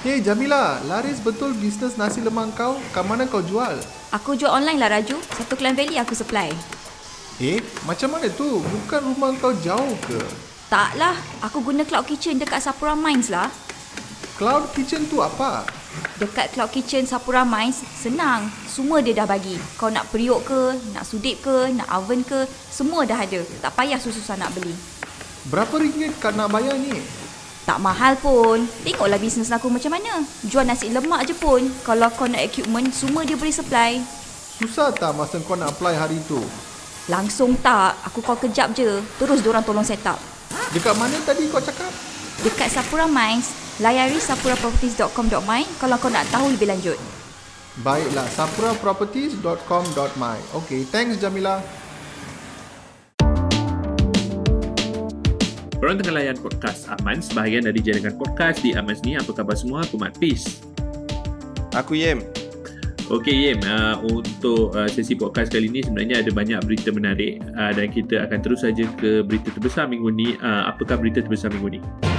Hey Jamila, laris betul bisnes nasi lemak kau? Kat mana kau jual? Aku jual online lah Raju. Satu Klang Valley aku supply. Eh, macam mana tu? Bukan rumah kau jauh ke? Tak lah. Aku guna Cloud Kitchen dekat Sapura Mines lah. Cloud Kitchen tu apa? Dekat Cloud Kitchen Sapura Mines, senang. Semua dia dah bagi. Kau nak periuk ke, nak sudip ke, nak oven ke, semua dah ada. Tak payah susah-susah nak beli. Berapa ringgit kau nak bayar ni? Tak mahal pun. Tengoklah bisnes aku macam mana. Jual nasi lemak je pun. Kalau kau nak equipment, semua dia boleh supply. Susah tak masa kau nak apply hari tu? Langsung tak. Aku call kejap je. Terus diorang tolong set up. Dekat mana tadi kau cakap? Dekat Sapura Mines, layari sapuraproperties.com.my kalau kau nak tahu lebih lanjut. Baiklah, sapuraproperties.com.my Okay, thanks Jamila. Korang tengah layan podcast Aman sebahagian dari jaringan podcast di Aman ni. Apa khabar semua? Aku Mat Peace. Aku Yem. Okey Yem, uh, untuk uh, sesi podcast kali ini sebenarnya ada banyak berita menarik uh, dan kita akan terus saja ke berita terbesar minggu ni. Uh, apakah berita terbesar minggu ni?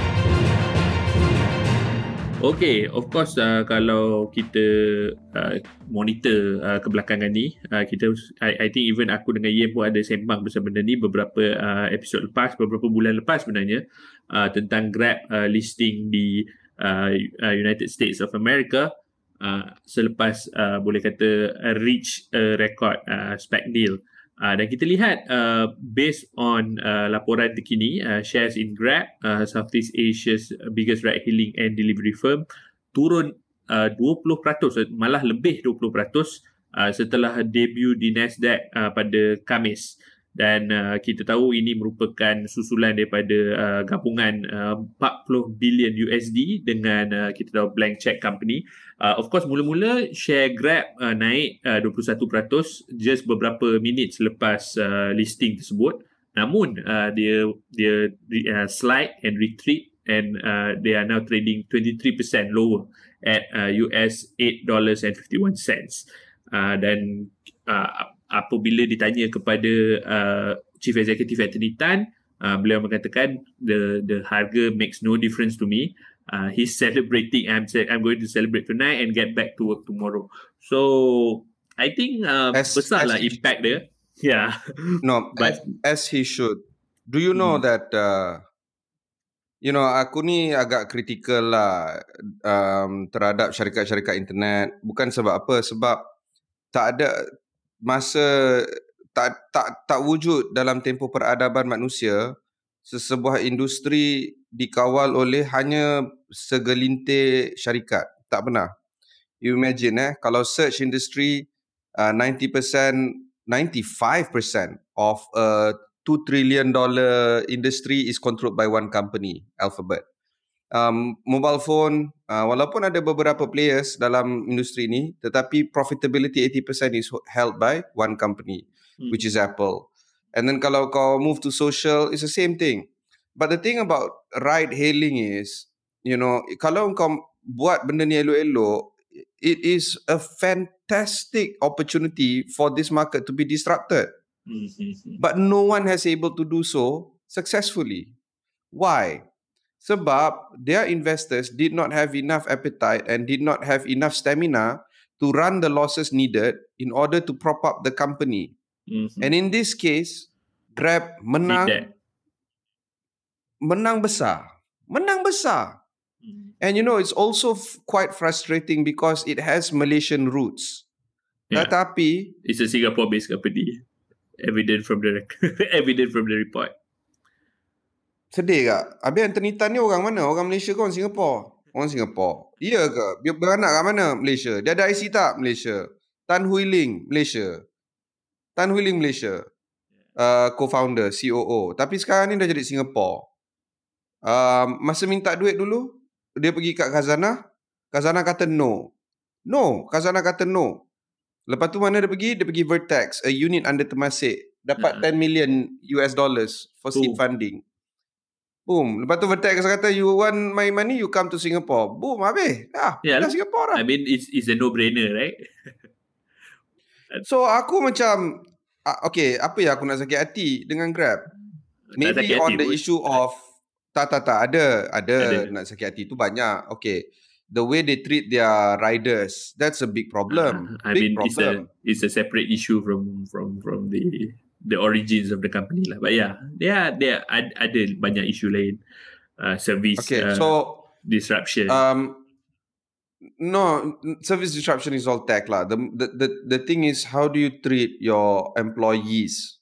Okay, of course uh, kalau kita uh, monitor uh, kebelakangan ni, uh, kita I, I think even aku dengan Yen pun ada sembang pasal benda ni beberapa uh, episod lepas, beberapa bulan lepas sebenarnya uh, tentang Grab uh, listing di uh, United States of America uh, selepas uh, boleh kata uh, reach a record uh, spec deal. Uh, dan kita lihat uh, based on uh, laporan terkini uh, shares in Grab uh, Southeast Asia's biggest ride hailing and delivery firm turun uh, 20% malah lebih 20% uh, setelah debut di Nasdaq uh, pada Kamis dan uh, kita tahu ini merupakan susulan daripada uh, gabungan uh, 40 bilion USD dengan uh, kita tahu blank check company. Uh, of course mula-mula share Grab uh, naik uh, 21% just beberapa minit selepas uh, listing tersebut. Namun uh, dia dia uh, slide and retreat and uh, they are now trading 23% lower at uh, US 8.51 cents. Uh, dan uh, apabila ditanya kepada uh, Chief Executive Anthony Tan, uh, beliau mengatakan the the harga makes no difference to me. Uh, he's celebrating. I'm I'm going to celebrate tonight and get back to work tomorrow. So I think uh, as, besar lah impact dia. Yeah. No, but as, as he should. Do you know hmm. that? Uh, you know, aku ni agak kritikal lah um, terhadap syarikat-syarikat internet. Bukan sebab apa, sebab tak ada masa tak tak tak wujud dalam tempoh peradaban manusia sesebuah industri dikawal oleh hanya segelintir syarikat. Tak pernah. You imagine eh kalau search industry uh, 90% 95% of a 2 trillion dollar industry is controlled by one company alphabet um, mobile phone uh, walaupun ada beberapa players dalam industri ini tetapi profitability 80% is held by one company hmm. which is Apple. And then kalau kau move to social it's the same thing. But the thing about ride hailing is you know kalau kau buat benda ni elok-elok it is a fantastic opportunity for this market to be disrupted. Hmm, hmm, hmm. but no one has able to do so successfully. Why sebab their investors did not have enough appetite and did not have enough stamina to run the losses needed in order to prop up the company. Mm-hmm. And in this case, Grab menang menang besar. Menang besar. Mm-hmm. And you know it's also f- quite frustrating because it has Malaysian roots. Yeah. Tetapi it's a Singapore based company. Evident from the evident from the report. Sedih tak? Habis Anthony Tan ni orang mana? Orang Malaysia ke orang Singapura? Orang Singapura. Iya ke? Dia beranak kat mana? Malaysia. Dia ada IC tak? Malaysia. Tan Hui Ling, Malaysia. Tan Hui Ling, Malaysia. Uh, co-founder, COO. Tapi sekarang ni dah jadi Singapura. Uh, masa minta duit dulu, dia pergi kat Khazanah. Khazanah kata no. No. Khazanah kata no. Lepas tu mana dia pergi? Dia pergi Vertex, a unit under Temasek. Dapat 10 million US dollars for seed funding. Boom. Lepas tu Vertex kata you want my money you come to Singapore. Boom habis. Dah. Yeah, dah Singapore lah. I mean it's, it's a no-brainer right? so aku macam okay apa yang aku nak sakit hati dengan Grab? Maybe on the pun. issue of tak tak tak ada, ada ada nak sakit hati tu banyak. Okay. the way they treat their riders, that's a big problem. Uh, I big mean, it's a it's a separate issue from from from the the origins of the company lah. But yeah, yeah, there ad- ada banyak isu lain. Uh, service Okay, uh, so disruption. um, no, service disruption is all tech lah. The, the the the thing is, how do you treat your employees?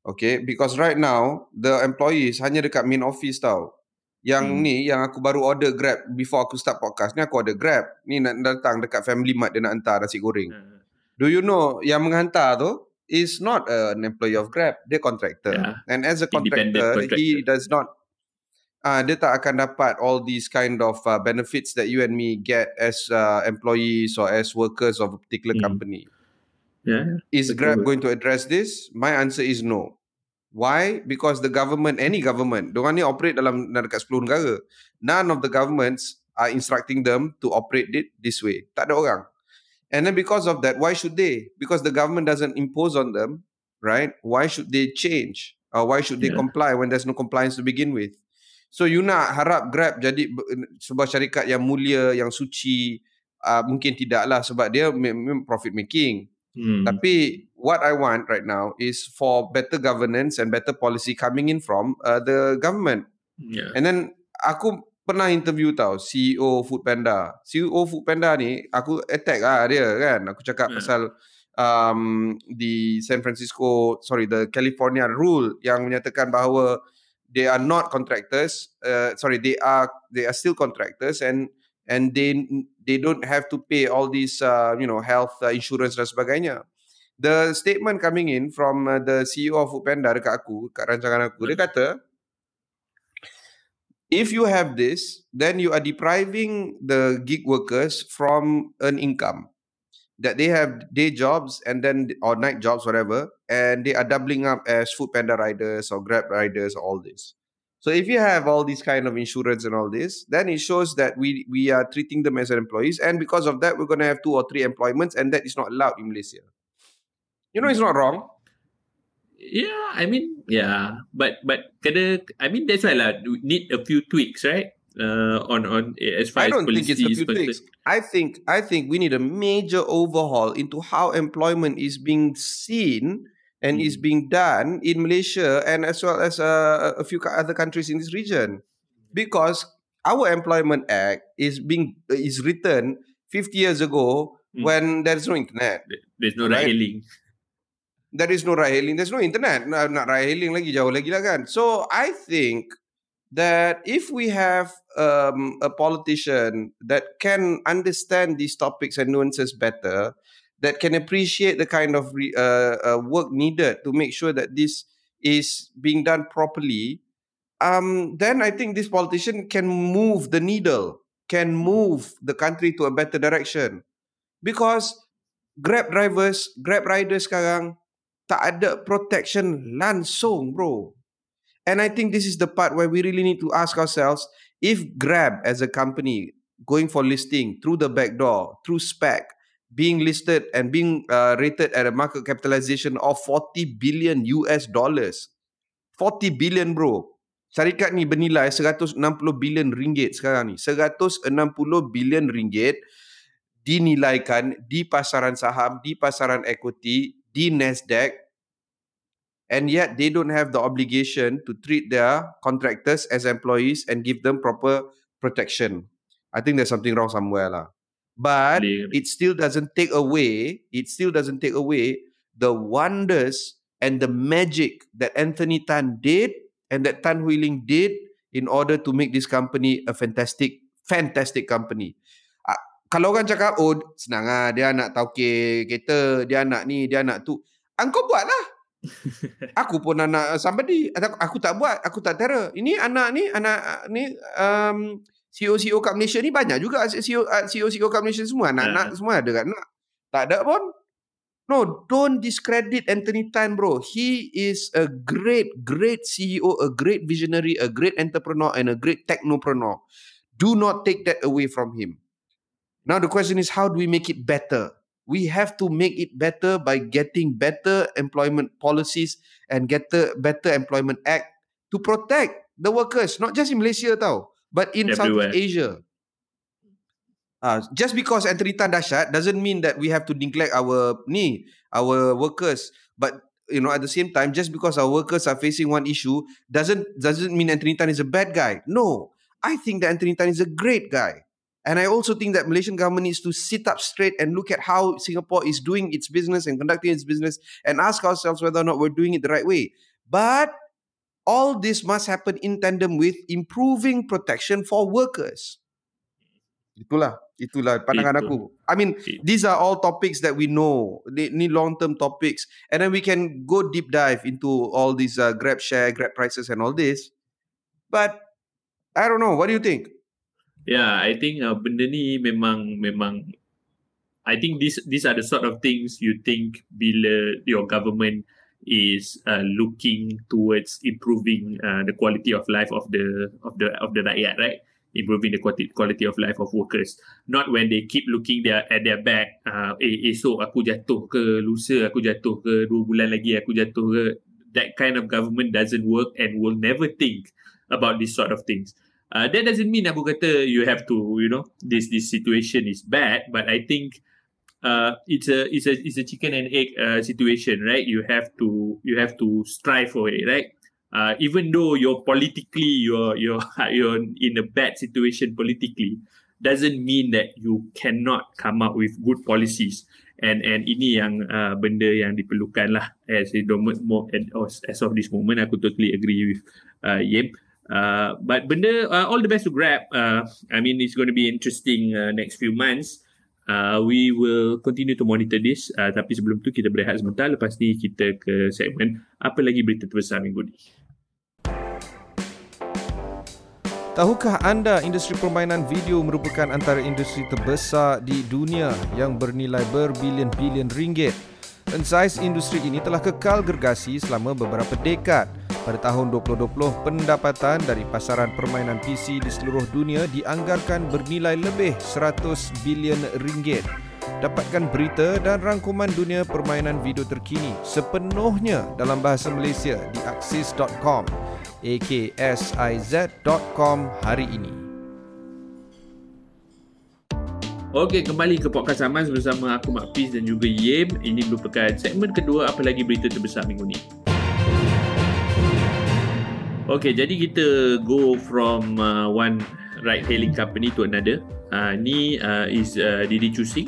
Okay, because right now the employees hanya dekat main office tau. Yang Hmm. ni yang aku baru order Grab before aku start podcast ni aku order Grab. Ni nak datang dekat Family Mart dia nak hantar nasi goreng. Uh, Do you know yang menghantar tu is not an employee of Grab, dia contractor. Yeah. And as a Independent contractor, he does not uh, dia tak akan dapat all these kind of uh, benefits that you and me get as uh, employees or as workers of a particular Hmm. company. yeah. Is. Grab going to address this? My answer is no. Why? Because the government, any government, diorang ni operate dalam dekat 10 negara. None of the governments are instructing them to operate it this way. Tak ada orang. And then because of that, why should they? Because the government doesn't impose on them, right? Why should they change? Or why should they Yeah. comply when there's no compliance to begin with? So you nak harap Grab jadi sebuah syarikat yang mulia, yang suci, uh, mungkin tidaklah sebab dia memang profit making. Hmm. Tapi what I want right now is for better governance and better policy coming in from uh, the government. yeah. And then aku pernah interview tau CEO Foodpanda. CEO Foodpanda ni aku attack lah dia kan. Aku cakap Hmm. pasal um, di San Francisco, sorry, the California rule yang menyatakan bahawa they are not contractors. Uh, sorry, they are they are still contractors and and they they don't have to pay all these uh, you know health uh, insurance dan sebagainya. The statement coming in from uh, the CEO of Foodpanda dekat aku, kat rancangan aku, dia kata if you have this, then you are depriving the gig workers from an income. That they have day jobs and then or night jobs, whatever, and they are doubling up as food panda riders or grab riders, all this. So if you have all these kind of insurance and all this, then it shows that we we are treating them as employees, and because of that, we're gonna have two or three employments, and that is not allowed in Malaysia. You know, it's not wrong. Yeah, I mean, yeah, but but kena, I mean that's why lah. we Need a few tweaks, right? Uh, on on as far as don't think it's a few things. I think I think we need a major overhaul into how employment is being seen and is Mm. being done in Malaysia and as well as uh, a few other countries in this region, because our employment act is being is written 50 years ago Mm. when there is no internet. There's no Right. hailing. There is no ride hailing. There's no internet. Nak ride hailing lagi jauh lagi lah kan. So I think that if we have um, a politician that can understand these topics and nuances better, that can appreciate the kind of re, uh, uh, work needed to make sure that this is being done properly, um, then I think this politician can move the needle, can move the country to a better direction. Because Grab drivers, Grab riders sekarang tak ada protection langsung, bro. And I think this is the part where we really need to ask ourselves if Grab as a company going for listing through the back door, through spec, being listed and being uh, rated at a market capitalization of 40 billion US dollars. 40 billion, bro. Syarikat ni bernilai 160 billion ringgit sekarang ni. 160 billion ringgit dinilaikan di pasaran saham, di pasaran equity, di Nasdaq and yet they don't have the obligation to treat their contractors as employees and give them proper protection. I think there's something wrong somewhere lah. But it still doesn't take away, it still doesn't take away the wonders and the magic that Anthony Tan did and that Tan Hui Ling did in order to make this company a fantastic, fantastic company. Ah, Kalau orang cakap, oh senang lah, dia anak tauke kereta, dia anak ni, dia anak tu. Engkau buatlah. aku pun anak somebody. Aku, aku tak buat, aku tak terror. Ini anak ni, anak ni, um, CEO-CEO kat Malaysia ni banyak juga CEO, uh, CEO-CEO kat Malaysia semua. Anak-anak Ah. semua ada kat nak. Tak ada pun. No, don't discredit Anthony Tan, bro. He is a great, great CEO, a great visionary, a great entrepreneur, and a great technopreneur. Do not take that away from him. Now the question is, how do we make it better? We have to make it better by getting better employment policies and get a better employment act to protect the workers, not just in Malaysia, tau, but in Everywhere. Southeast Asia. Uh, just because Anthony Tan dahsyat doesn't mean that we have to neglect our ni our workers. But you know, at the same time, just because our workers are facing one issue doesn't doesn't mean Anthony Tan is a bad guy. No, I think that Anthony Tan is a great guy. And I also think that Malaysian government needs to sit up straight and look at how Singapore is doing its business and conducting its business and ask ourselves whether or not we're doing it the right way. But all this must happen in tandem with improving protection for workers. Itulah, itulah pandangan Itu. aku. I mean, these are all topics that we know. They need long-term topics, and then we can go deep dive into all these uh, Grab share, Grab prices, and all this. But I don't know. What do you think? Yeah, I think uh, benda ni memang memang I think this these are the sort of things you think bila your government is uh, looking towards improving uh, the quality of life of the of the of the rakyat, right? Improving the quality quality of life of workers. Not when they keep looking their at their back. Uh, eh esok aku jatuh ke, lusa aku jatuh ke, dua bulan lagi aku jatuh ke. That kind of government doesn't work and will never think about this sort of things. Uh, that doesn't mean aku kata you have to, you know, this this situation is bad, but I think uh, it's a it's a it's a chicken and egg uh, situation, right? You have to you have to strive for it, right? Uh, even though you're politically you're you're you're in a bad situation politically, doesn't mean that you cannot come up with good policies. And and ini yang uh, benda yang diperlukan lah as as of this moment aku totally agree with uh, Yem. Uh, but benda uh, all the best to Grab. Uh, I mean it's going to be interesting uh, next few months. Uh, we will continue to monitor this. Uh, tapi sebelum tu kita berehat sebentar. Lepas ni kita ke segmen apa lagi berita terbesar minggu ni. Tahukah anda industri permainan video merupakan antara industri terbesar di dunia yang bernilai berbilion-bilion ringgit? Dan saiz industri ini telah kekal gergasi selama beberapa dekad. Pada tahun 2020, pendapatan dari pasaran permainan PC di seluruh dunia dianggarkan bernilai lebih 100 bilion ringgit. Dapatkan berita dan rangkuman dunia permainan video terkini sepenuhnya dalam bahasa Malaysia di axis.com aksiz.com hari ini. Okey, kembali ke Podcast Aman bersama aku Mak Fiz dan juga Yem. Ini merupakan segmen kedua apa lagi berita terbesar minggu ni. Okey, jadi kita go from uh, one ride hailing company to another. Uh, ni uh, is uh, Didi Chusing.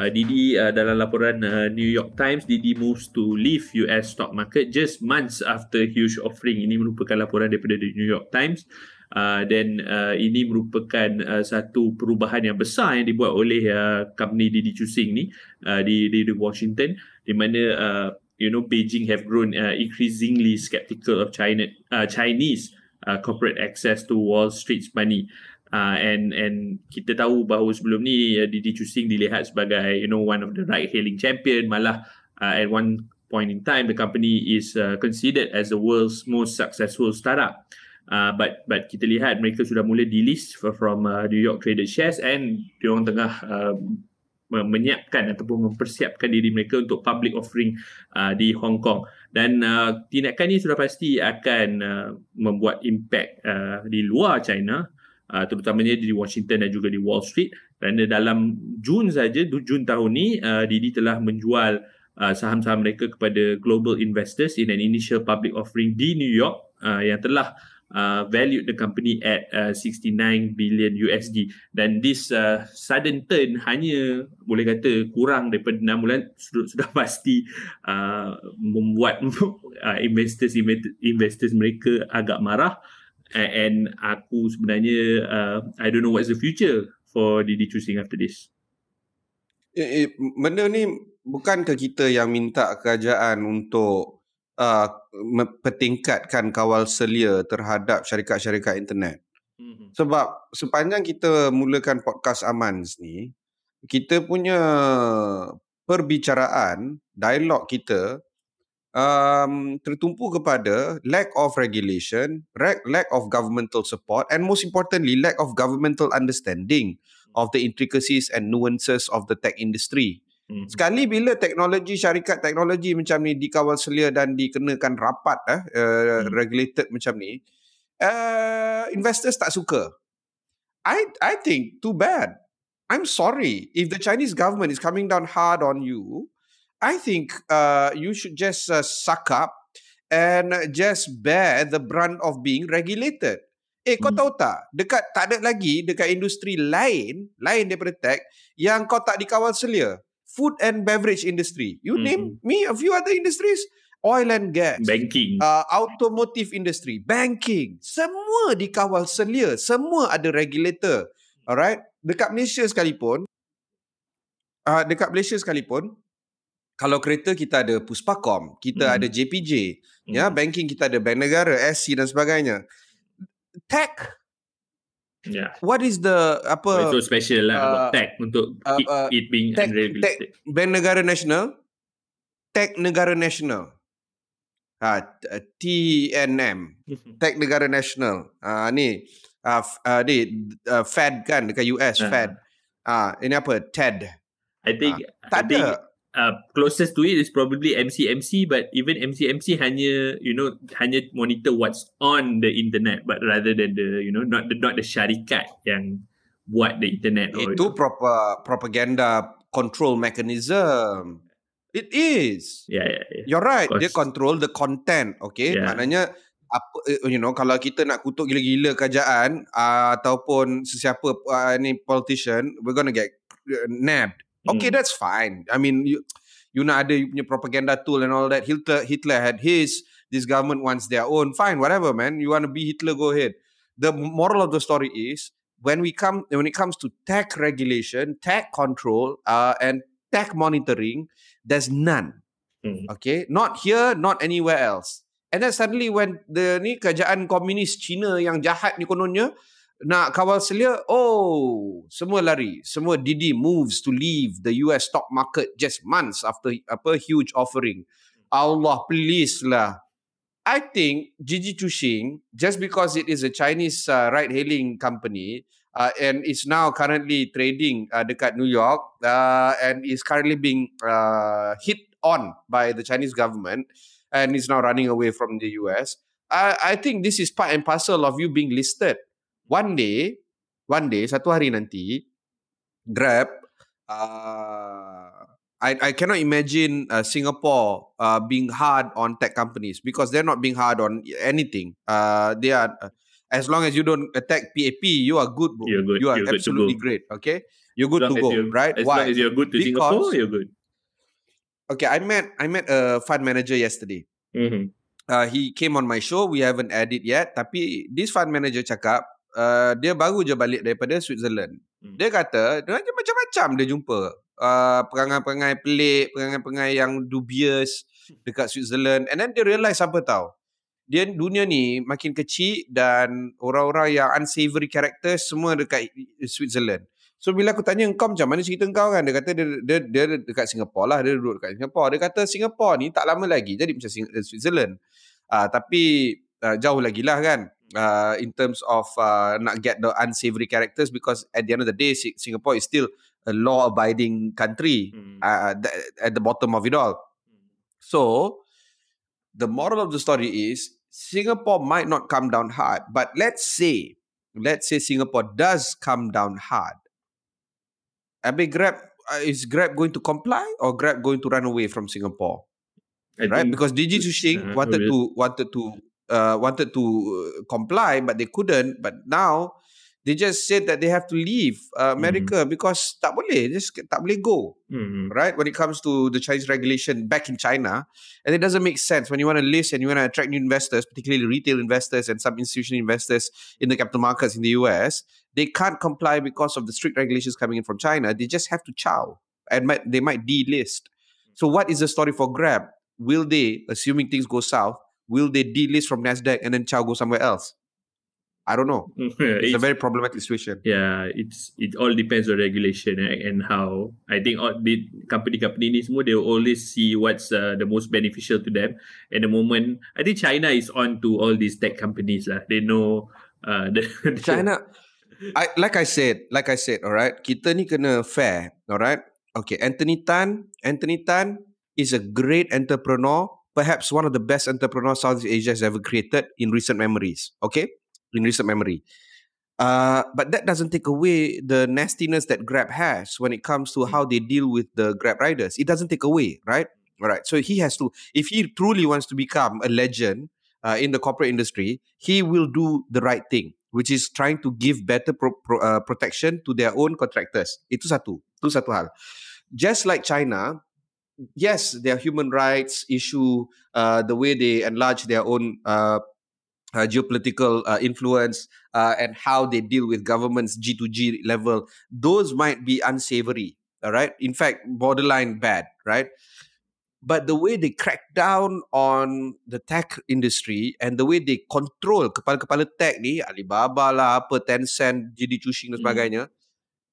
Uh, Didi uh, dalam laporan uh, New York Times, Didi moves to leave US stock market just months after huge offering. Ini merupakan laporan daripada The New York Times. Uh, dan uh, ini merupakan uh, satu perubahan yang besar yang dibuat oleh uh, company Didi Chusing ni uh, di, di di Washington di mana uh, you know Beijing have grown uh, increasingly skeptical of China uh, Chinese uh, corporate access to Wall Street's money. Uh, and and kita tahu bahawa sebelum ni uh, Didi Chusing dilihat sebagai you know one of the ride hailing champion malah uh, at one point in time the company is uh, considered as the world's most successful startup. Uh, but but kita lihat mereka sudah mula delist from uh, New York traded shares and diorang tengah uh, menyiapkan ataupun mempersiapkan diri mereka untuk public offering uh, di Hong Kong. Dan uh, tindakan ini sudah pasti akan uh, membuat impact uh, di luar China uh, terutamanya di Washington dan juga di Wall Street. Kerana dalam Jun saja Jun tahun ni uh, Didi telah menjual uh, saham-saham mereka kepada global investors in an initial public offering di New York uh, yang telah uh, valued the company at uh, 69 billion USD dan this uh, sudden turn hanya boleh kata kurang daripada 6 bulan sudah, sudah pasti uh, membuat uh, investors investors mereka agak marah and aku sebenarnya uh, I don't know what's the future for Didi Chusing after this. Eh, eh, benda ni bukankah kita yang minta kerajaan untuk uh, mempertingkatkan kawal selia terhadap syarikat-syarikat internet? Mm-hmm. Sebab sepanjang kita mulakan podcast Amans ni, kita punya perbicaraan, dialog kita um, tertumpu kepada lack of regulation, lack of governmental support and most importantly lack of governmental understanding of the intricacies and nuances of the tech industry. Hmm. Sekali bila teknologi syarikat teknologi macam ni dikawal selia dan dikenakan rapat eh uh, hmm. regulated macam ni, uh, investors tak suka. I I think too bad. I'm sorry if the Chinese government is coming down hard on you. I think uh, you should just uh, suck up and just bear the brunt of being regulated. Eh, kau Hmm. tahu tak? Dekat tak ada lagi dekat industri lain, lain daripada tech yang kau tak dikawal selia. Food and beverage industry. You Hmm. name me a few other industries. Oil and gas. Banking. uh, automotive industry, banking, semua dikawal selia, semua ada regulator. Alright? Dekat Malaysia sekalipun, uh, dekat Malaysia sekalipun, kalau kereta kita ada Puspakom, kita Hmm. ada JPJ, ya, Hmm. banking kita ada Bank Negara, SC dan sebagainya. Tech, Yeah. what is the Oh, apa so special lah uh, about tech untuk uh, uh, it being tech, tech unregulated. Bank Negara Nasional, Tech Negara Nasional. Ha, TNM. Tech Negara Nasional. Ah ni ah ah, ni uh, Fed kan dekat US Ah. Fed. Ah ini apa? TED. I think I Tak think ada. Uh, closest to it is probably MCMC but even MCMC hanya you know hanya monitor what's on the internet but rather than the you know not the not the syarikat yang buat the internet or Itu proper propaganda control mechanism. It is. yeah yeah, yeah. You're right. Dia course. control the content. Okay. Yeah. Maknanya apa eh, you know kalau kita nak kutuk gila-gila kerajaan uh, ataupun sesiapa uh, ni politician we're gonna get uh, nabbed. Okay, Hmm. that's fine. I mean, you you nak ada you punya propaganda tool and all that. Hitler Hitler had his. This government wants their own. Fine, whatever, man. You want to be Hitler, go ahead. The moral of the story is when we come when it comes to tech regulation, tech control, uh, and tech monitoring, there's none. Hmm. Okay, not here, not anywhere else. And then suddenly when the ni kerajaan komunis Cina yang jahat ni kononnya nak kawal selia, oh, semua lari. Semua Didi moves to leave the US stock market just months after apa huge offering. Allah please lah. I think Gigi Chuxing, just because it is a Chinese uh, ride-hailing company uh, and is now currently trading uh, dekat New York uh, and is currently being uh, hit on by the Chinese government and is now running away from the US. I, I think this is part and parcel of you being listed. One day, one day, satu hari nanti, Grab, uh, I, I cannot imagine uh, Singapore uh, being hard on tech companies because they're not being hard on anything. Uh, they are, uh, as long as you don't attack PAP, you are good, bro. You're good. You are You're absolutely great. Okay, you're good to go, right? As Why? long as you're good to Because- Singapore, you're good. Okay, I met I met a fund manager yesterday. Mm-hmm. Uh, he came on my show. We haven't added yet. Tapi this fund manager cakap uh, dia baru je balik daripada Switzerland. Hmm. Dia kata dia macam- macam-macam dia jumpa. Uh, perangai-perangai pelik, perangai-perangai yang dubious dekat Switzerland. And then dia realise apa tau? Dia dunia ni makin kecil dan orang-orang yang unsavory characters semua dekat Switzerland. So bila aku tanya kau macam mana cerita kau kan dia kata dia, dia, dia dekat Singapore lah dia duduk dekat Singapore dia kata Singapore ni tak lama lagi jadi macam Switzerland uh, tapi uh, jauh lagi lah kan uh, in terms of uh, nak get the unsavory characters because at the end of the day Si- Singapore is still a law abiding country Mm. uh, th- at the bottom of it all so the moral of the story is Singapore might not come down hard but let's say let's say Singapore does come down hard Habis Grab uh, is Grab going to comply or Grab going to run away from Singapore? I right? Because Digi Chuxing Uh, wanted to wanted to uh, wanted to uh, comply, but they couldn't. But now they just said that they have to leave uh, Mm-hmm. America because tak boleh, just tak boleh go. Mm. Right when it comes to the Chinese regulation back in China, and it doesn't make sense when you want to list and you want to attract new investors, particularly retail investors and some institutional investors in the capital markets in the US. They can't comply because of the strict regulations coming in from China. They just have to chow and might, they might delist. So, what is the story for Grab? Will they, assuming things go south, will they delist from Nasdaq and then chow go somewhere else? I don't know. It's a very problematic situation. Yeah, it's it all depends on regulation eh, and how. I think all the company-company ni semua they will always see what's uh, the most beneficial to them. At the moment I think China is on to all these tech companies lah. They know uh, the, the China, I like I said, like I said, all right, kita ni kena fair, all right. Okay, Anthony Tan, Anthony Tan is a great entrepreneur, perhaps one of the best entrepreneurs Southeast Asia has ever created in recent memories. Okay, in recent memory. Uh, but that doesn't take away the nastiness that Grab has when it comes to how they deal with the Grab riders. It doesn't take away, right? All right. So he has to, if he truly wants to become a legend uh, in the corporate industry, he will do the right thing, which is trying to give better pro, pro, uh, protection to their own contractors. Itu satu. Itu satu hal. Just like China, yes, their human rights issue, uh, the way they enlarge their own uh, uh, geopolitical uh, influence uh, and how they deal with governments G2G level, those might be unsavory. All right. In fact, borderline bad. Right. But the way they crack down on the tech industry and the way they control kepala-kepala tech ni, Alibaba lah, apa, Tencent, JD Chuxing dan sebagainya, mm.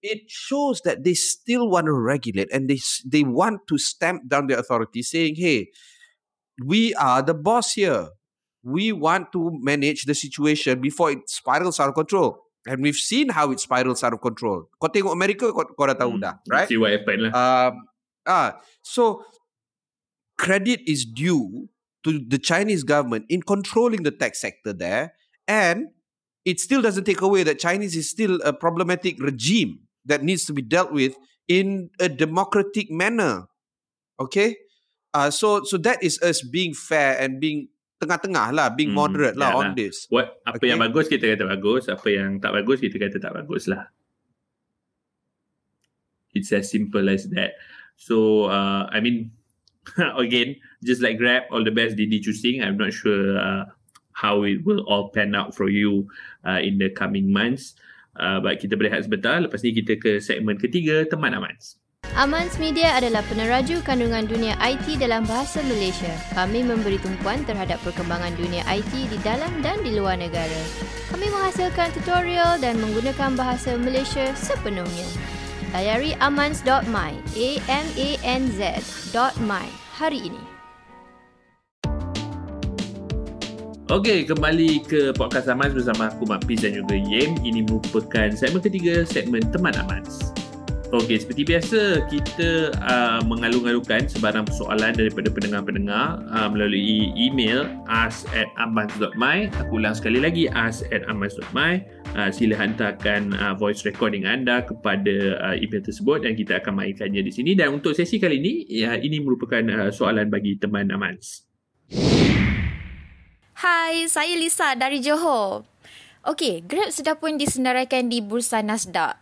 It shows that they still want to regulate and they they want to stamp down the authority saying, hey, we are the boss here we want to manage the situation before it spirals out of control. And we've seen how it spirals out of control. Kau tengok Amerika, kau, kau dah tahu hmm. dah, right? See what happened lah. Um, ah, so credit is due to the Chinese government in controlling the tech sector there, and it still doesn't take away that Chinese is still a problematic regime that needs to be dealt with in a democratic manner. Okay, uh, so so that is us being fair and being tengah-tengah lah being hmm, moderate lah on this what apa okay. yang bagus kita kata bagus. Apa yang tak bagus kita kata tak bagus lah. It's as simple as that. So uh, I mean again just like Grab all the best Didi choosing. I'm not sure uh, how it will all pan out for you uh, in the coming months uh, but kita berehat sebentar lepas ni kita ke segmen ketiga teman Amans Amans Media adalah peneraju kandungan dunia IT dalam bahasa Malaysia. Kami memberi tumpuan terhadap perkembangan dunia IT di dalam dan di luar negara. Kami menghasilkan tutorial dan menggunakan bahasa Malaysia sepenuhnya. Layari amans.my, A-M-A-N-Z.my hari ini. Okey, kembali ke podcast Amans bersama aku Mak Piz dan juga Yem. Ini merupakan segmen ketiga, segmen Teman Amans. Okey, seperti biasa kita uh, mengalung-alungkan sebarang persoalan daripada pendengar-pendengar uh, melalui email ambans.my Aku ulang sekali lagi ambans.my uh, Sila hantarkan uh, voice recording anda kepada uh, email tersebut dan kita akan mainkannya di sini Dan untuk sesi kali ini, ya, ini merupakan uh, soalan bagi teman Amans Hai, saya Lisa dari Johor Okey, Grab sudah pun disenaraikan di Bursa Nasdaq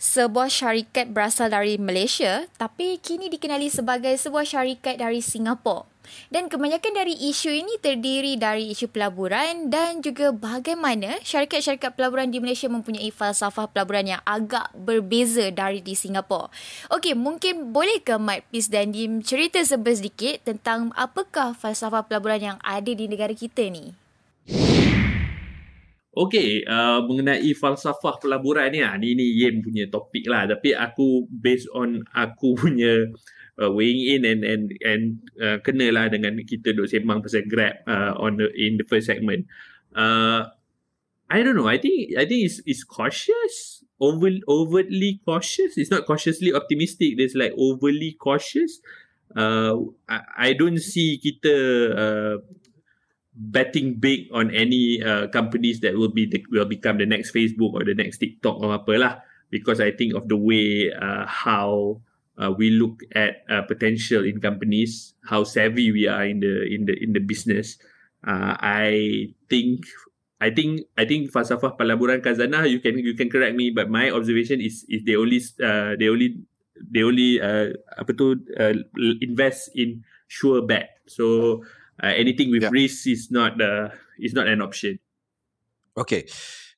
sebuah syarikat berasal dari Malaysia tapi kini dikenali sebagai sebuah syarikat dari Singapura. Dan kebanyakan dari isu ini terdiri dari isu pelaburan dan juga bagaimana syarikat-syarikat pelaburan di Malaysia mempunyai falsafah pelaburan yang agak berbeza dari di Singapura. Okey, mungkin boleh ke Mike Peace dan Dim cerita sedikit tentang apakah falsafah pelaburan yang ada di negara kita ni? Okay, uh, mengenai falsafah pelaburan ni, ah, ni ni Yem punya topik lah. Tapi aku based on aku punya uh, weighing in and and and uh, kenalah dengan kita duk sembang pasal Grab uh, on the in the first segment. Uh, I don't know. I think I think it's it's cautious, over overtly cautious. It's not cautiously optimistic. There's like overly cautious. Uh, I, I don't see kita uh, betting big on any uh, companies that will be the, will become the next Facebook or the next TikTok or apa lah because I think of the way uh, how uh, we look at uh, potential in companies how savvy we are in the in the in the business uh, I think I think I think falsafah pelaburan Kazana you can you can correct me but my observation is is they only uh, they only they only uh, apa tu uh, invest in sure bet so uh, anything with yeah. risk is not uh, is not an option. Okay.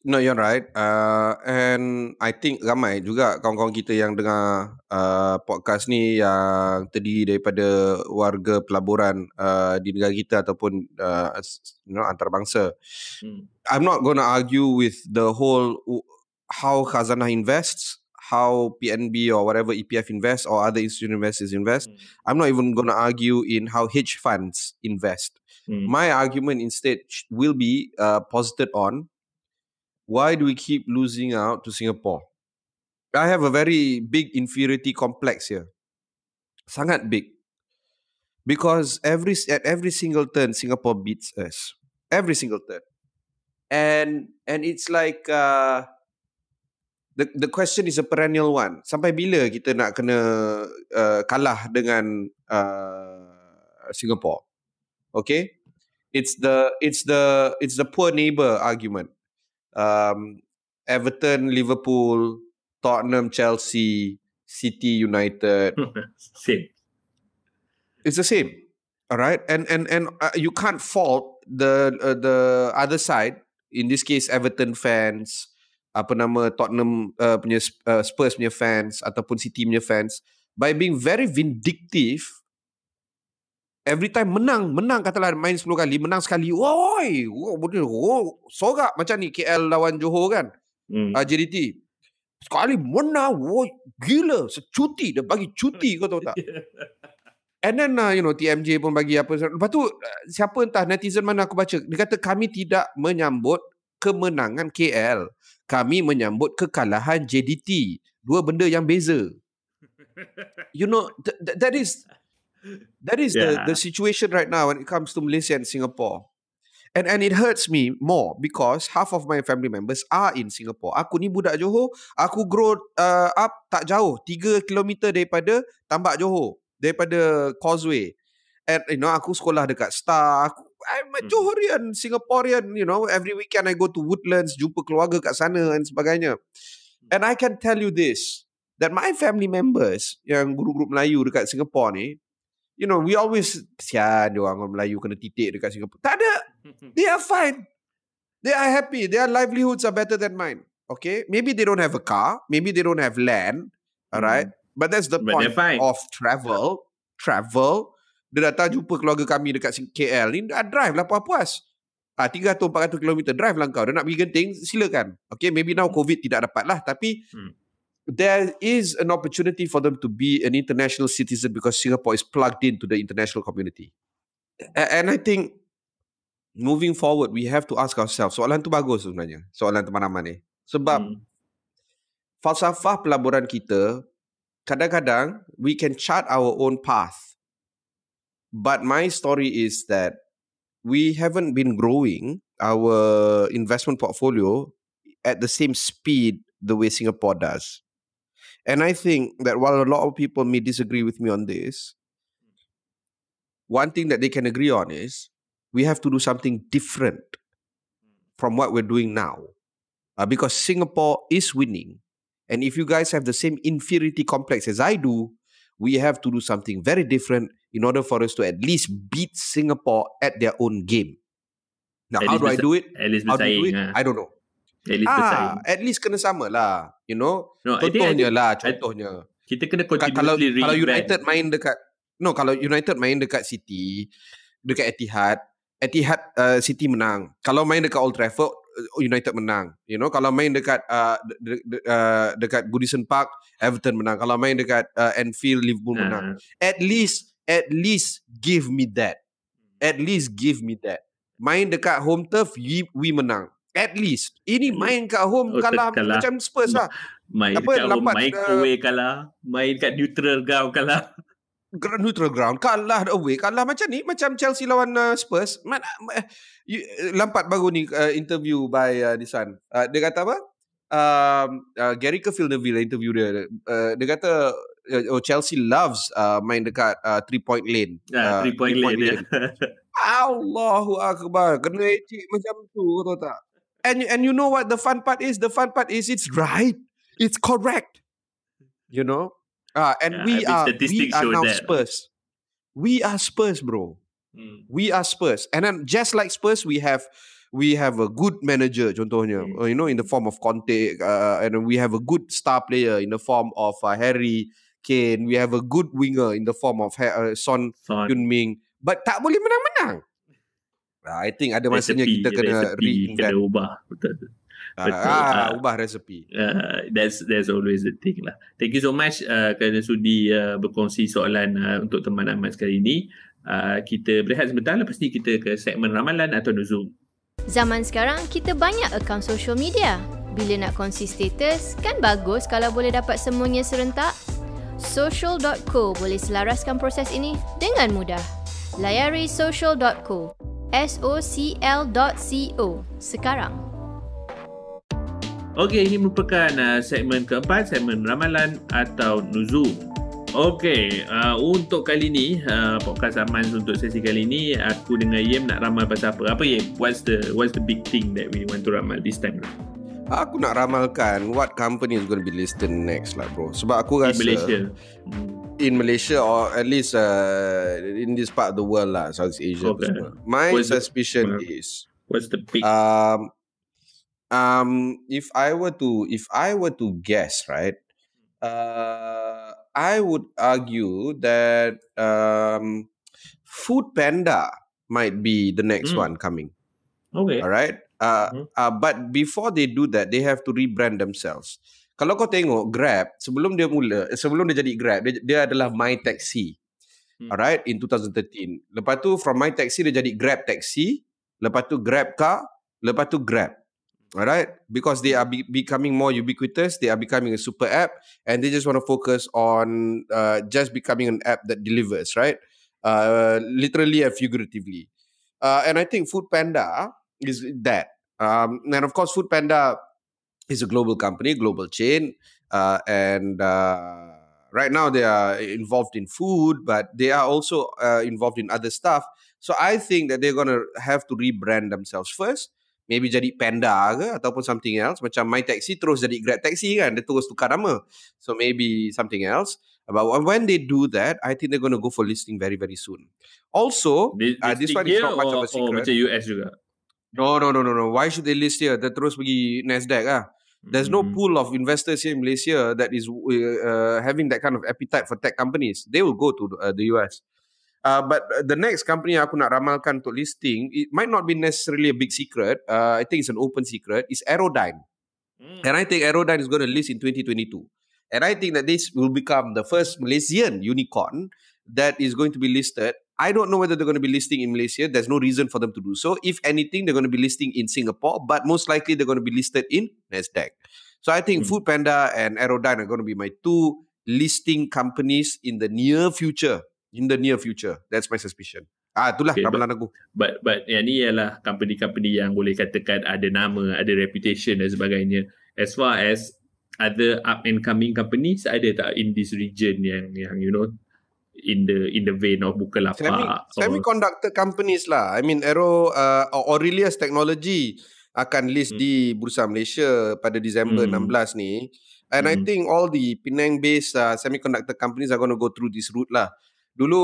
No, you're right. Uh, and I think ramai juga kawan-kawan kita yang dengar uh, podcast ni yang terdiri daripada warga pelaburan uh, di negara kita ataupun uh, you know, antarabangsa. Hmm. I'm not going to argue with the whole how Khazanah invests how PNB or whatever EPF invests or other institutional investors invest. Mm. I'm not even going to argue in how hedge funds invest. Mm. My argument instead will be uh, posited on why do we keep losing out to Singapore? I have a very big inferiority complex here. Sangat big. Because every at every single turn Singapore beats us. Every single turn. And and it's like uh the the question is a perennial one. Sampai bila kita nak kena uh, kalah dengan uh, Singapore? Okay? It's the it's the it's the poor neighbor argument. Um, Everton, Liverpool, Tottenham, Chelsea, City United. Same. It's the same. All right? And and and uh, you can't fault the uh, the other side, in this case Everton fans, apa nama Tottenham uh, punya uh, Spurs punya fans ataupun City punya fans by being very vindictive every time menang menang katalah main 10 kali menang sekali woi oh, oh, sorak macam ni KL lawan Johor kan Hmm. uh, JDT sekali menang woi gila secuti dia bagi cuti kau tahu tak? And then uh, you know TMJ pun bagi apa lepas tu uh, siapa entah netizen mana aku baca dia kata kami tidak menyambut kemenangan KL kami menyambut kekalahan JDT dua benda yang beza. You know th- th- that is that is the Yeah. the situation right now when it comes to Malaysia and Singapore. And and it hurts me more because half of my family members are in Singapore. Aku ni budak Johor, aku grow uh, up tak jauh, 3 km daripada Tambak Johor, daripada Causeway. And you know, aku sekolah dekat Star. Aku, I'm a Hmm. Johorian, Singaporean, you know, every weekend I go to Woodlands, jumpa keluarga kat sana dan sebagainya. And I can tell you this, that my family members yang guru-guru Melayu dekat Singapore ni, you know, we always, kesian dia orang orang Melayu kena titik dekat Singapore. Tak ada. They are fine. They are happy. Their livelihoods are better than mine. Okay? Maybe they don't have a car. Maybe they don't have land. Alright? But that's the But point of travel. Travel. Dia datang jumpa keluarga kami dekat KL ni. Dah drive lah puas-puas. Ah, 300-400 km drive lah kau. Dia nak pergi genting, silakan. Okay, maybe now COVID tidak dapat lah. Tapi Hmm. There is an opportunity for them to be an international citizen because Singapore is plugged into the international community. And I think moving forward, we have to ask ourselves, soalan tu bagus sebenarnya, soalan teman Aman ni. Sebab Hmm. falsafah pelaburan kita, kadang-kadang we can chart our own path. But my story is that we haven't been growing our investment portfolio at the same speed the way Singapore does. And I think that while a lot of people may disagree with me on this, one thing that they can agree on is we have to do something different from what we're doing now. Uh, because Singapore is winning. And if you guys have the same inferiority complex as I do, we have to do something very different in order for us to at least beat Singapore at their own game. Now, At how do I do it? At least How do you do it? I don't know. At least bersaing. Ah, at least kena sama lah. You know? No, I I Contohnya lah, contohnya. kita kena kalau continuously kalau reinvent. United main dekat no kalau United main dekat City dekat Etihad Etihad uh, City menang kalau main dekat Old Trafford uh, United menang you know kalau main dekat uh, de, de, de, uh, dekat Goodison Park Everton menang kalau main dekat uh, Anfield Liverpool menang Ah, at least at least give me that at least give me that main dekat home turf we, we menang at least. Ini main kat home Oh, kalah, kalah. macam Spurs lah. Main apa, kat home, lambat, main uh, away kalah, main kat neutral ground kalah. Neutral ground. Kalah away kalah macam ni. Macam Chelsea lawan uh, Spurs. Man, uh, you, Lampard baru ni uh, interview by uh, this one. Uh, dia kata apa? Um, uh, Gary Cahill Neville interview dia. Uh, dia kata uh, oh, Chelsea loves uh, main dekat uh, three point lane. Ah, Uh, three point lane dia. Allahu Akbar. Kena ecik macam tu kau tahu tak and and you know what the fun part is? The fun part is it's right. It's correct. You know? Uh, and Yeah, we are we are now that. Spurs. We are Spurs bro. Hmm. we are Spurs. And then just like Spurs we have we have a good manager contohnya. Uh, you know in the form of Conte uh, and we have a good star player in the form of uh, Harry Kane. We have a good winger in the form of Ha- uh, Son Son, Yun Ming but tak boleh menang-menang I think ada masanya resepi- kita kena resepi reinvent kena ubah. Betul. ah, betul. ah, Ah. ubah resepi Uh, that's that's always the thing lah. Thank you so much uh, kerana sudi uh, berkongsi soalan uh, untuk teman Ahmad sekali ini. Uh, kita berehat sebentar lepas ni kita ke segmen ramalan atau nuzul. Zaman sekarang kita banyak akaun social media. Bila nak kongsi status, kan bagus kalau boleh dapat semuanya serentak? Social.co boleh selaraskan proses ini dengan mudah. Layari social.co. S-O-C-L.co sekarang. Okey, ini merupakan uh, segmen keempat, segmen ramalan atau nuzum. Okey, uh, untuk kali ni, uh, podcast Aman untuk sesi kali ni, aku dengan Yem nak ramal pasal apa? Apa Yem? What's the what's the big thing that we want to ramal this time? Aku nak ramalkan what company is going to be listed next lah bro. Sebab aku In rasa Malaysia. Hmm. in Malaysia or at least uh, in this part of the world lah, Southeast Asia. Okay. semua. My What's the- suspicion uh, is What's the big? um um if I were to if I were to guess, right? Uh I would argue that um Food Panda might be the next Mm. one coming. okay. All right. Uh, Mhm. uh, but before they do that, they have to rebrand themselves. Kalau kau tengok Grab sebelum dia mula, sebelum dia jadi Grab, dia, dia adalah My Taxi. Hmm. Alright, in 2013. Lepas tu from My Taxi dia jadi Grab Taxi, lepas tu Grab Car, lepas tu Grab. Alright, because they are be- becoming more ubiquitous, they are becoming a super app, and they just want to focus on uh, just becoming an app that delivers, right? Uh, literally and figuratively. Uh, and I think Food Panda is that. Um, and of course, Food Panda is a global company, global chain, uh, and uh, right now they are involved in food, but they are also uh, involved in other stuff. So I think that they're gonna have to rebrand themselves first. Maybe jadi Panda ke ataupun something else. Macam My Taxi terus jadi Grab Taxi kan. Dia terus tukar nama. So maybe something else. But when they do that, I think they're going to go for listing very, very soon. Also, This, uh, this one is not much of a secret. macam US juga. No, no, no, no, no. Why should they list here? Dia terus pergi Nasdaq ah. There's no Hmm. pool of investors here in Malaysia that is uh, having that kind of appetite for tech companies. They will go to uh, the US. Uh, but the next company yang aku nak ramalkan untuk listing, it might not be necessarily a big secret. Uh, I think it's an open secret. Is Aerodyne. Hmm. And I think Aerodyne is going to list in 2022. And I think that this will become the first Malaysian unicorn that is going to be listed. I don't know whether they're going to be listing in Malaysia. There's no reason for them to do so. If anything, they're going to be listing in Singapore, but most likely they're going to be listed in Nasdaq. So I think Hmm. Food Panda and Aerodyne are going to be my two listing companies in the near future. In the near future, that's my suspicion. Ah, itulah okay, ramalan aku. But but yang ni ialah company-company yang boleh katakan ada nama, ada reputation dan sebagainya. As far as other up and coming companies ada tak in this region yang yang you know in the in the vein of Bukalapak Semi, or semiconductor companies lah. I mean Aero uh, Aurelius Technology akan list Hmm. di Bursa Malaysia pada Disember Hmm. 16 ni. And I Hmm. think all the Penang based uh, semiconductor companies are going to go through this route lah. Dulu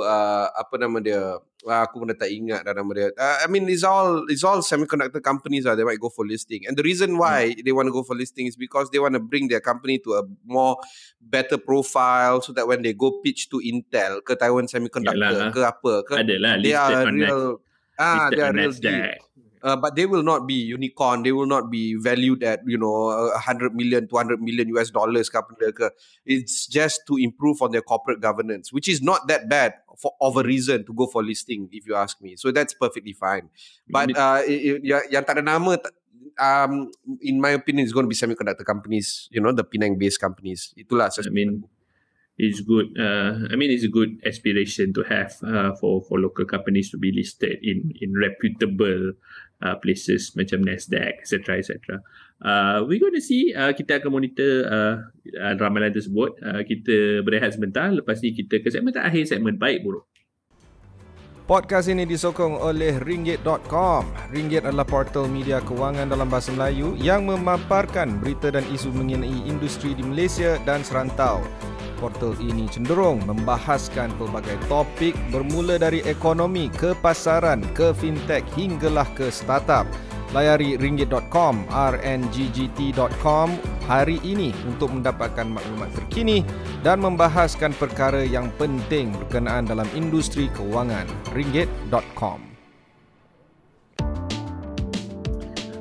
Hmm. uh, apa nama dia? Uh, aku pun tak ingat dah nama dia. Uh, I mean it's all it's all semiconductor companies lah. They might go for listing. And the reason why Hmm. they want to go for listing is because they want to bring their company to a more better profile so that when they go pitch to Intel ke Taiwan Semiconductor Yalah. ke apa ke adalah they are real ah listed they are real deal. Uh, but they will not be unicorn. They will not be valued at you know a 100 million 200 million US dollars it's just to improve on their corporate governance which is not that bad for of a reason to go for listing if you ask me. So that's perfectly fine. But uh, yang, tak ada nama um in my opinion it's going to be semiconductor companies you know the Penang based companies. Itulah I mean, it's good. Uh, I mean, it's a good aspiration to have uh, for for local companies to be listed in in reputable uh, places macam Nasdaq, etc., etc. Uh, we going to see. Uh, kita akan monitor uh, uh, ramalan tersebut. Uh, kita berehat sebentar. Lepas ni kita ke segmen terakhir, segmen baik buruk. Podcast ini disokong oleh Ringgit.com. Ringgit adalah portal media kewangan dalam bahasa Melayu yang memaparkan berita dan isu mengenai industri di Malaysia dan serantau. Portal ini cenderung membahaskan pelbagai topik bermula dari ekonomi ke pasaran ke fintech hinggalah ke startup. Layari ringgit.com, rnggt.com hari ini untuk mendapatkan maklumat terkini dan membahaskan perkara yang penting berkenaan dalam industri kewangan. ringgit.com.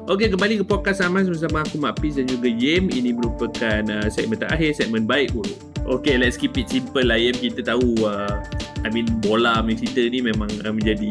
Okey, kembali ke podcast Amas bersama aku Mak Piz dan juga Yem. Ini merupakan uh, segmen terakhir, segmen baik buruk. Okey, let's keep it simple lah Yem. Kita tahu, uh, I mean bola cerita ni memang uh, menjadi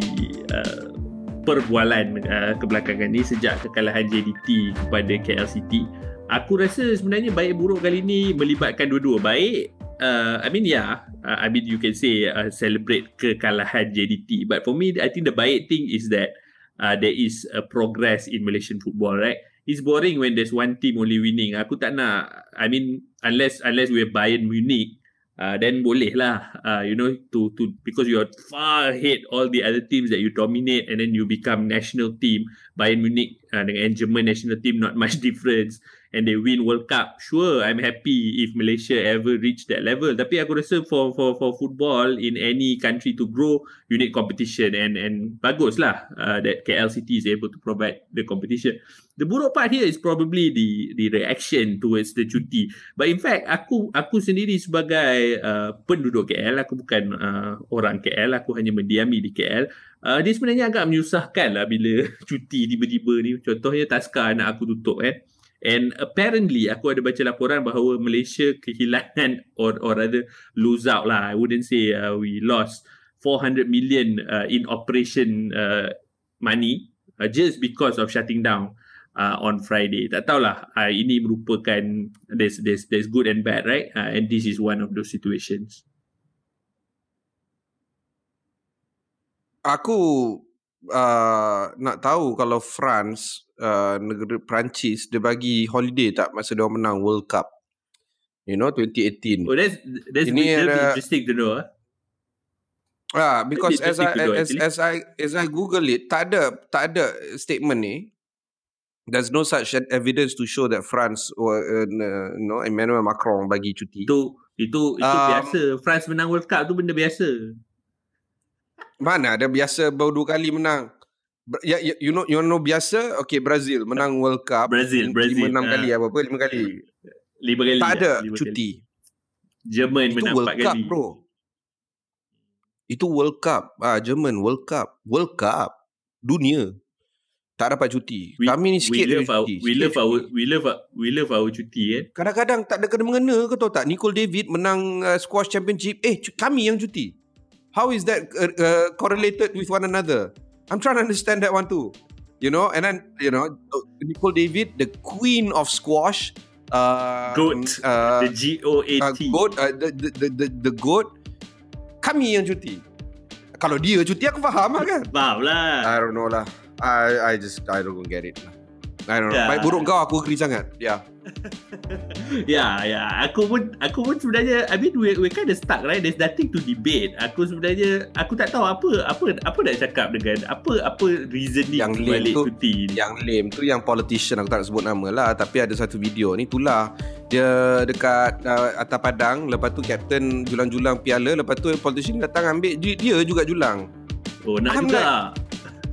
uh, perbualan uh, kebelakangan ni sejak kekalahan JDT kepada KL City. Aku rasa sebenarnya baik buruk kali ni melibatkan dua-dua. Baik, uh, I mean yeah, uh, I mean you can say uh, celebrate kekalahan JDT. But for me, I think the baik thing is that uh, there is a progress in Malaysian football, right? It's boring when there's one team only winning. Aku tak nak I mean unless unless we Bayern Munich uh, then boleh lah. Uh, you know to to because you're far ahead all the other teams that you dominate and then you become national team. Bayern Munich uh, dengan German national team not much difference and they win World Cup sure I'm happy if Malaysia ever reach that level. Tapi aku rasa for for for football in any country to grow you need competition and and bagus lah uh, that KL City is able to provide the competition. The buruk part here is probably the the reaction towards the cuti. But in fact aku aku sendiri sebagai uh, penduduk KL aku bukan uh, orang KL aku hanya mendiami di KL uh, dia sebenarnya agak menyusahkan lah bila cuti tiba-tiba ni. Contohnya taska anak aku tutup eh And apparently aku ada baca laporan bahawa Malaysia kehilangan or or rather lose out lah. I wouldn't say uh, we lost 400 million uh, in operation uh, money uh, just because of shutting down uh, on Friday. Tak tahulah uh, ini merupakan there's there's there's good and bad right? Uh, and this is one of those situations. Aku uh, nak tahu kalau France uh, negara Perancis dia bagi holiday tak masa dia menang World Cup. You know 2018. Oh that's that's Ini Ini ada- interesting to know. ah. Ah, because as I know, as, as I as I Google it, tak ada tak ada statement ni. There's no such evidence to show that France or uh, you know Emmanuel Macron bagi cuti. Itu itu itu Um, biasa. France menang World Cup tu benda biasa. Mana ada biasa baru dua kali menang. Ya, ya, you know you know biasa? Okay Brazil menang World Cup Brazil, lim- Brazil, lima enam ah. kali apa apa lima kali. Lima kali. tak ada lima cuti. Kali. Jerman itu menang World Cup kali. bro. Itu World Cup. Ah Jerman World Cup. World Cup? Dunia. Tak dapat cuti. We, kami ni we sikit love je our, cuti we sikit love our we love our- we love our cuti kan. kadang-kadang tak ada kena mengena kau tahu tak? Nicole David menang uh, squash championship. Eh kami yang cuti how is that uh, uh, correlated with one another? I'm trying to understand that one too. You know and then you know Nicole David the queen of squash uh, Goat. uh, The G O A uh, T. goat uh, the, the, the, the, the goat. Kami yang cuti. Kalau dia cuti aku faham lah kan? Faham lah. I don't know lah. I I just I don't get it lah I don't know Ya. Baik buruk kau aku agree sangat Ya Ya, ya. Aku pun aku pun sebenarnya I mean we we kind of stuck right. There's nothing to debate. Aku sebenarnya aku tak tahu apa apa apa nak cakap dengan apa apa reasoning Yang lame balik tu, cuti ni. Yang lame tu yang politician Aku tak nak sebut nama lah Tapi ada satu video ni Itulah Dia dekat uh, atas padang Lepas tu captain Julang-julang piala Lepas tu politician datang ambil Dia, dia juga julang Oh, nak I'm juga.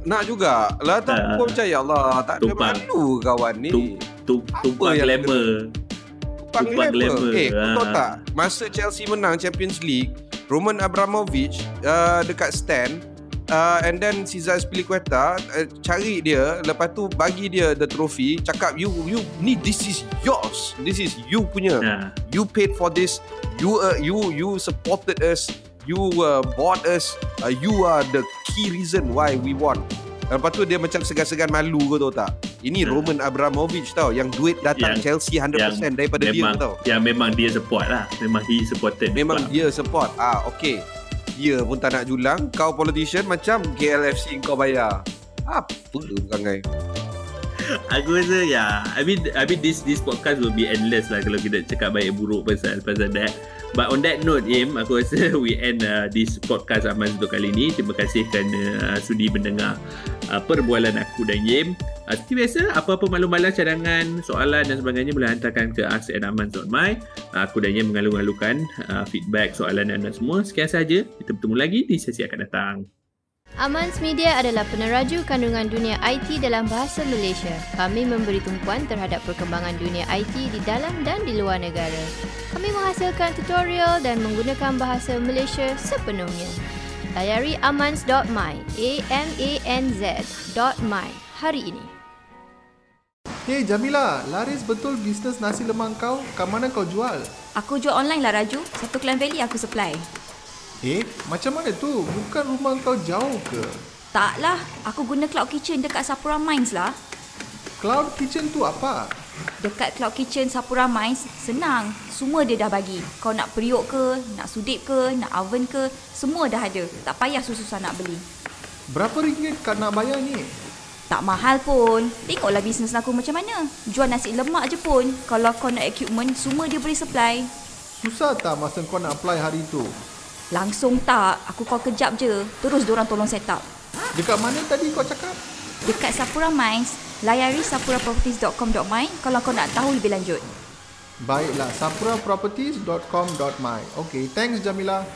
Nak juga Lah tak Ah. Aku percaya Allah Tak ada malu kawan ni Tu- Tu tumpang yang glamour. Tumpang tumpang glamour. glamour. Eh kau tahu Ah. tak Masa Chelsea menang Champions League Roman Abramovich uh, Dekat stand uh, And then Cesar Spilicueta uh, Cari dia Lepas tu bagi dia The trophy Cakap you You ni This is yours This is you punya Nah. You paid for this You uh, you you supported us You uh, bought us uh, You are the key reason Why we won Lepas tu dia macam segan-segan malu kau tahu tak Ini Hmm. Roman Abramovich tau Yang duit datang Yang- Chelsea 100% daripada dia memang, tau Yang memang dia support lah. Memang he supported. Memang club. dia support Ah okay Dia pun tak nak julang Kau politician macam KLFC kau bayar Apa perangai Aku rasa ya. I mean I mean this this podcast will be endless lah kalau kita cakap baik buruk pasal pasal that. But on that note, Im, aku rasa we end uh, this podcast Aman untuk kali ini. Terima kasih kerana uh, sudi mendengar uh, perbualan aku dan Yim. Uh, seperti biasa, apa-apa malu-malu cadangan, soalan dan sebagainya boleh hantarkan ke ask@aman.my. Uh, aku dan Yim mengalu-alukan uh, feedback, soalan anda semua. Sekian saja. Kita bertemu lagi di sesi akan datang. Amans Media adalah peneraju kandungan dunia IT dalam bahasa Malaysia. Kami memberi tumpuan terhadap perkembangan dunia IT di dalam dan di luar negara. Kami menghasilkan tutorial dan menggunakan bahasa Malaysia sepenuhnya. Layari amans.my, A-M-A-N-Z.my hari ini. Hey Jamila, laris betul bisnes nasi lemak kau? Kat mana kau jual? Aku jual online lah Raju. Satu Klang Valley aku supply. Eh, macam mana tu? Bukan rumah kau jauh ke? Tak lah, aku guna Cloud Kitchen dekat Sapura Mines lah. Cloud Kitchen tu apa? Dekat Cloud Kitchen Sapura Mines, senang. Semua dia dah bagi. Kau nak periuk ke, nak sudip ke, nak oven ke, semua dah ada. Tak payah susah-susah nak beli. Berapa ringgit kau nak bayar ni? Tak mahal pun. Tengoklah bisnes aku macam mana. Jual nasi lemak je pun. Kalau kau nak equipment, semua dia boleh supply. Susah tak masa kau nak apply hari tu? Langsung tak. Aku call kejap je. Terus diorang tolong set up. Dekat mana tadi kau cakap? Dekat Sapura Mines, layari sapuraproperties.com.my kalau kau nak tahu lebih lanjut. Baiklah, sapuraproperties.com.my. Okay, thanks Jamila.